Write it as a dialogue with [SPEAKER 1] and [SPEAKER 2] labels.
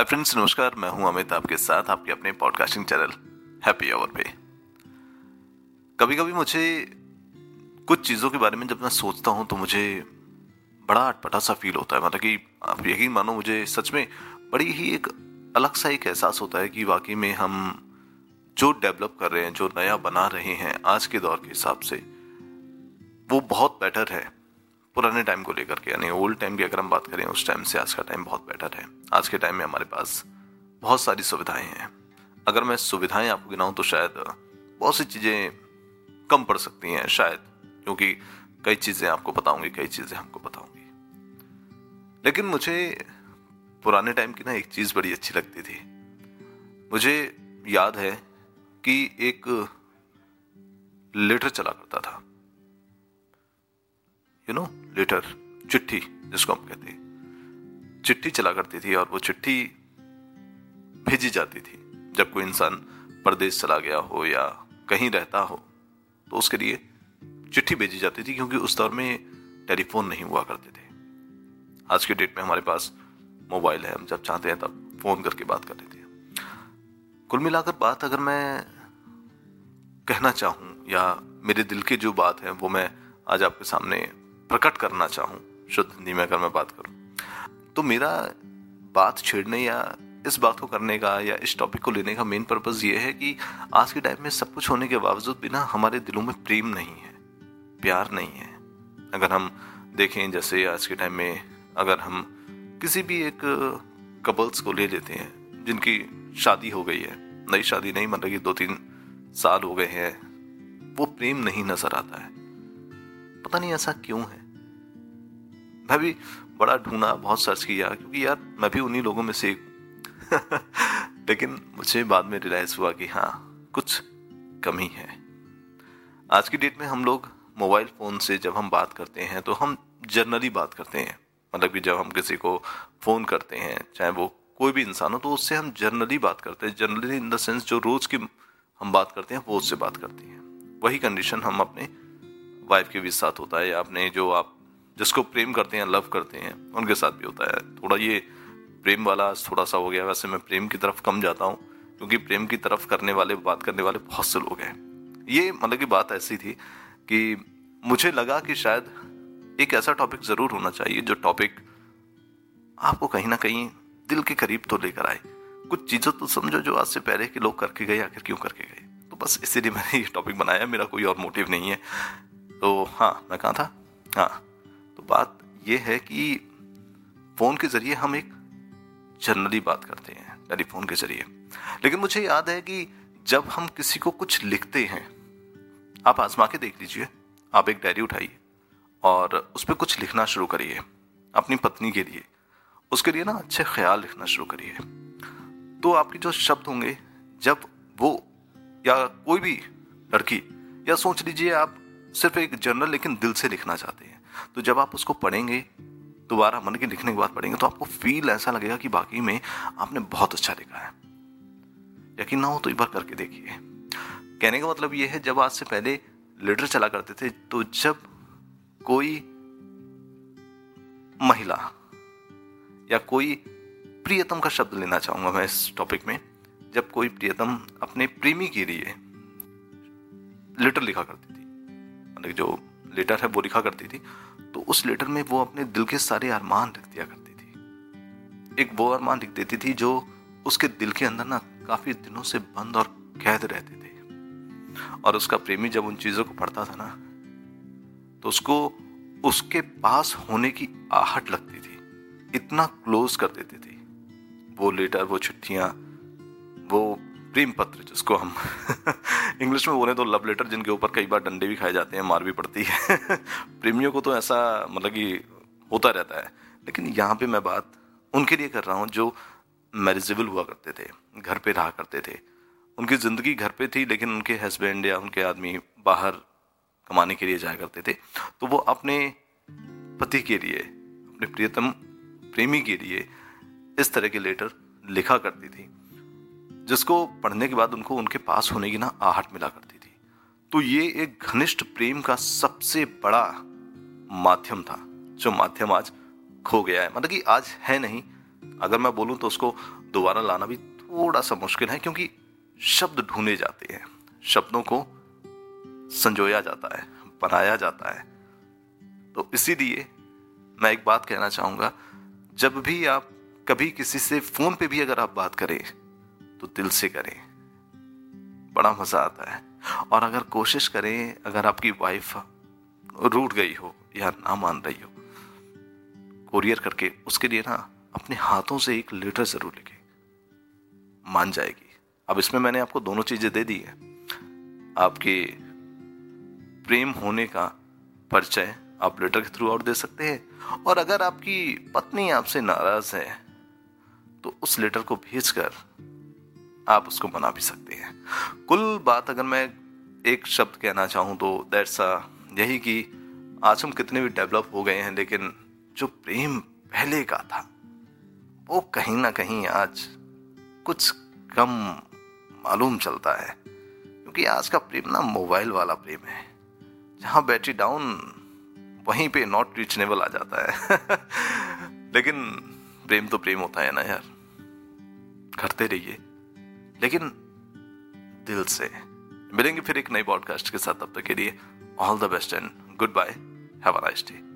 [SPEAKER 1] Hi friends नमस्कार। मैं हूँ अमित, आपके साथ आपके अपने पॉडकास्टिंग चैनल हैप्पी आवर पे। कभी कभी मुझे कुछ चीज़ों के बारे में जब मैं सोचता हूँ तो मुझे बड़ा अटपटा सा फील होता है। मतलब कि आप यकीन मानो, मुझे सच में बड़ी ही एक अलग सा एक एहसास होता है कि वाकई में हम जो डेवलप कर रहे हैं, जो नया बना रहे हैं आज के दौर के हिसाब से, वो बहुत बेटर है। पुराने टाइम को लेकर के, यानी ओल्ड टाइम की अगर हम बात करें, उस टाइम से आज का टाइम बहुत बेटर है। आज के टाइम में हमारे पास बहुत सारी सुविधाएँ हैं। अगर मैं सुविधाएँ आपको गिनाऊं तो शायद बहुत सी चीज़ें कम पड़ सकती हैं, शायद, क्योंकि कई चीज़ें आपको बताऊँगी, कई चीज़ें हमको बताऊँगी। लेकिन मुझे पुराने टाइम की ना एक चीज़ बड़ी अच्छी लगती थी। मुझे याद है कि एक लेटर चला करता था। यू नो लेटर चिट्ठी, जिसको हम कहते हैं। चिट्ठी चला करती थी और वो चिट्ठी भेजी जाती थी। जब कोई इंसान परदेश चला गया हो या कहीं रहता हो तो उसके लिए चिट्ठी भेजी जाती थी क्योंकि उस दौर में टेलीफोन नहीं हुआ करते थे। आज के डेट में हमारे पास मोबाइल है, हम जब चाहते हैं तब फ़ोन करके बात कर लेते हैं। कुल मिलाकर बात अगर मैं कहना चाहूँ या मेरे दिल की जो बात है, वो मैं आज आपके सामने प्रकट करना चाहूँ। शुद्ध हिंदी में अगर मैं बात करूँ। तो मेरा बात छेड़ने या इस बात को करने का या इस टॉपिक को लेने का मेन पर्पज ये है कि आज के टाइम में सब कुछ होने के बावजूद भी ना हमारे दिलों में प्रेम नहीं है, प्यार नहीं है। अगर हम देखें, जैसे आज के टाइम में अगर हम किसी भी एक कपल्स को ले लेते हैं, जिनकी शादी हो गई है, नई शादी नहीं मतलब कि दो तीन साल हो गए हैं, वो प्रेम नहीं नज़र आता है। पता नहीं ऐसा क्यों है। मैं भी बड़ा ढूंढा, बहुत सर्च किया, क्योंकि यार मैं भी उन्हीं लोगों में से लेकिन मुझे बाद में रियलाइज़ हुआ कि हाँ कुछ कमी है। आज की डेट में हम लोग मोबाइल फ़ोन से जब हम बात करते हैं तो हम जनरली बात करते हैं। मतलब कि जब हम किसी को फ़ोन करते हैं, चाहे वो कोई भी इंसान हो तो उससे हम जनरली बात करते हैं। जनरली इन द सेंस जो रोज़ की हम बात करते हैं, वो उससे बात करते हैं। वही कंडीशन हम अपने वाइफ के भी साथ होता है, या जो आप जिसको प्रेम करते हैं लव करते हैं, उनके साथ भी होता है। थोड़ा ये प्रेम वाला थोड़ा सा हो गया। वैसे मैं प्रेम की तरफ़ कम जाता हूँ, क्योंकि प्रेम की तरफ़ करने वाले, बात करने वाले बहुत से लोग हैं। ये मतलब की बात ऐसी थी कि मुझे लगा कि शायद एक ऐसा टॉपिक ज़रूर होना चाहिए, जो टॉपिक आपको कहीं ना कहीं दिल के करीब तो लेकर आए। कुछ चीज़ें तो समझो जो आज से पहले के लोग करके गए आखिर क्यों करके गए? तो बस इसीलिए मैंने ये टॉपिक बनाया। मेरा कोई और मोटिव नहीं है। तो हाँ मैं कहा था? हाँ तो बात यह है कि फ़ोन के ज़रिए हम एक जनरली बात करते हैं, टेलीफोन के ज़रिए। लेकिन मुझे याद है कि जब हम किसी को कुछ लिखते हैं, आप आजमा के देख लीजिए। आप एक डायरी उठाइए और उस पर कुछ लिखना शुरू करिए, अपनी पत्नी के लिए। उसके लिए ना अच्छे ख्याल लिखना शुरू करिए। तो आपके जो शब्द होंगे, जब वो या कोई भी लड़की, या सोच लीजिए आप सिर्फ़ एक जर्नल लेकिन दिल से लिखना चाहते हैं। तो जब आप उसको पढ़ेंगे, दोबारा मन के लिखने के बाद पढ़ेंगे तो आपको फील ऐसा लगेगा कि बाकी में आपने बहुत अच्छा लिखा है। यकीन ना हो तो एक बार करके देखिए। कहने का मतलब ये है, जब आज से पहले लेटर चला करते थे तो जब कोई महिला या कोई प्रियतम का शब्द लेना चाहूँगा मैं इस टॉपिक में, जब कोई प्रियतम अपने प्रेमी के लिए लेटर लिखा करती थी मतलब जो लेटर है वो लिखा करती थी तो उस लेटर में वो अपने दिल के सारे अरमान लिख दिया करती थी। एक वो अरमान लिख देती थी जो उसके दिल के अंदर ना काफ़ी दिनों से बंद और कैद रहते थे। और उसका प्रेमी जब उन चीज़ों को पढ़ता था ना तो उसको उसके पास होने की आहट लगती थी, इतना क्लोज कर देती थी। वो लेटर वो चिट्ठियाँ, वो प्रेम पत्र जिसको हम इंग्लिश में बोले तो लव लेटर जिनके ऊपर कई बार डंडे भी खाए जाते हैं, मार भी पड़ती है। प्रेमियों को तो ऐसा मतलब कि होता रहता है। लेकिन यहाँ पे मैं बात उनके लिए कर रहा हूँ जो मैरिजेबल हुआ करते थे, घर पे रहा करते थे। उनकी ज़िंदगी घर पे थी, लेकिन उनके हस्बैंड या उनके आदमी बाहर कमाने के लिए जाया करते थे। तो वो अपने पति के लिए, अपने प्रियतम, प्रेमी के लिए इस तरह के लेटर लिखा करती थी। जिसको पढ़ने के बाद उनको उनके पास होने की ना आहट मिला करती थी। तो ये एक घनिष्ठ प्रेम का सबसे बड़ा माध्यम था, जो माध्यम आज खो गया है। मतलब कि आज है नहीं। अगर मैं बोलूँ तो उसको दोबारा लाना भी थोड़ा सा मुश्किल है, क्योंकि शब्द ढूंढे जाते हैं। शब्दों को संजोया जाता है, बनाया जाता है। तो इसीलिए मैं एक बात कहना चाहूँगा, जब भी आप कभी किसी से फ़ोन पे भी अगर आप बात करें तो दिल से करें। बड़ा मज़ा आता है। और अगर कोशिश करें, अगर आपकी वाइफ रूट गई हो या ना मान रही हो कोरियर करके उसके लिए ना अपने हाथों से एक लेटर ज़रूर लिखे। मान जाएगी। अब इसमें मैंने आपको दोनों चीज़ें दे दी है। आपके प्रेम होने का परिचय आप लेटर के थ्रू आउट दे सकते हैं। और अगर आपकी पत्नी आपसे नाराज़ है तो उस लेटर को भेजकर आप उसको मना भी सकते हैं। कुल बात अगर मैं एक शब्द कहना चाहूँ तो दैट्स यही कि आज हम कितने भी डेवलप हो गए हैं, लेकिन जो प्रेम पहले का था, वो कहीं ना कहीं आज कुछ कम मालूम चलता है। क्योंकि आज का प्रेम ना मोबाइल वाला प्रेम है। जहाँ बैटरी डाउन वहीं पे नॉट रीचनेबल आ जाता है। लेकिन प्रेम तो प्रेम होता है ना यार। करते रहिए। लेकिन दिल से। मिलेंगे फिर एक नई पॉडकास्ट के साथ, तब तक के लिए all the best and good bye have a nice day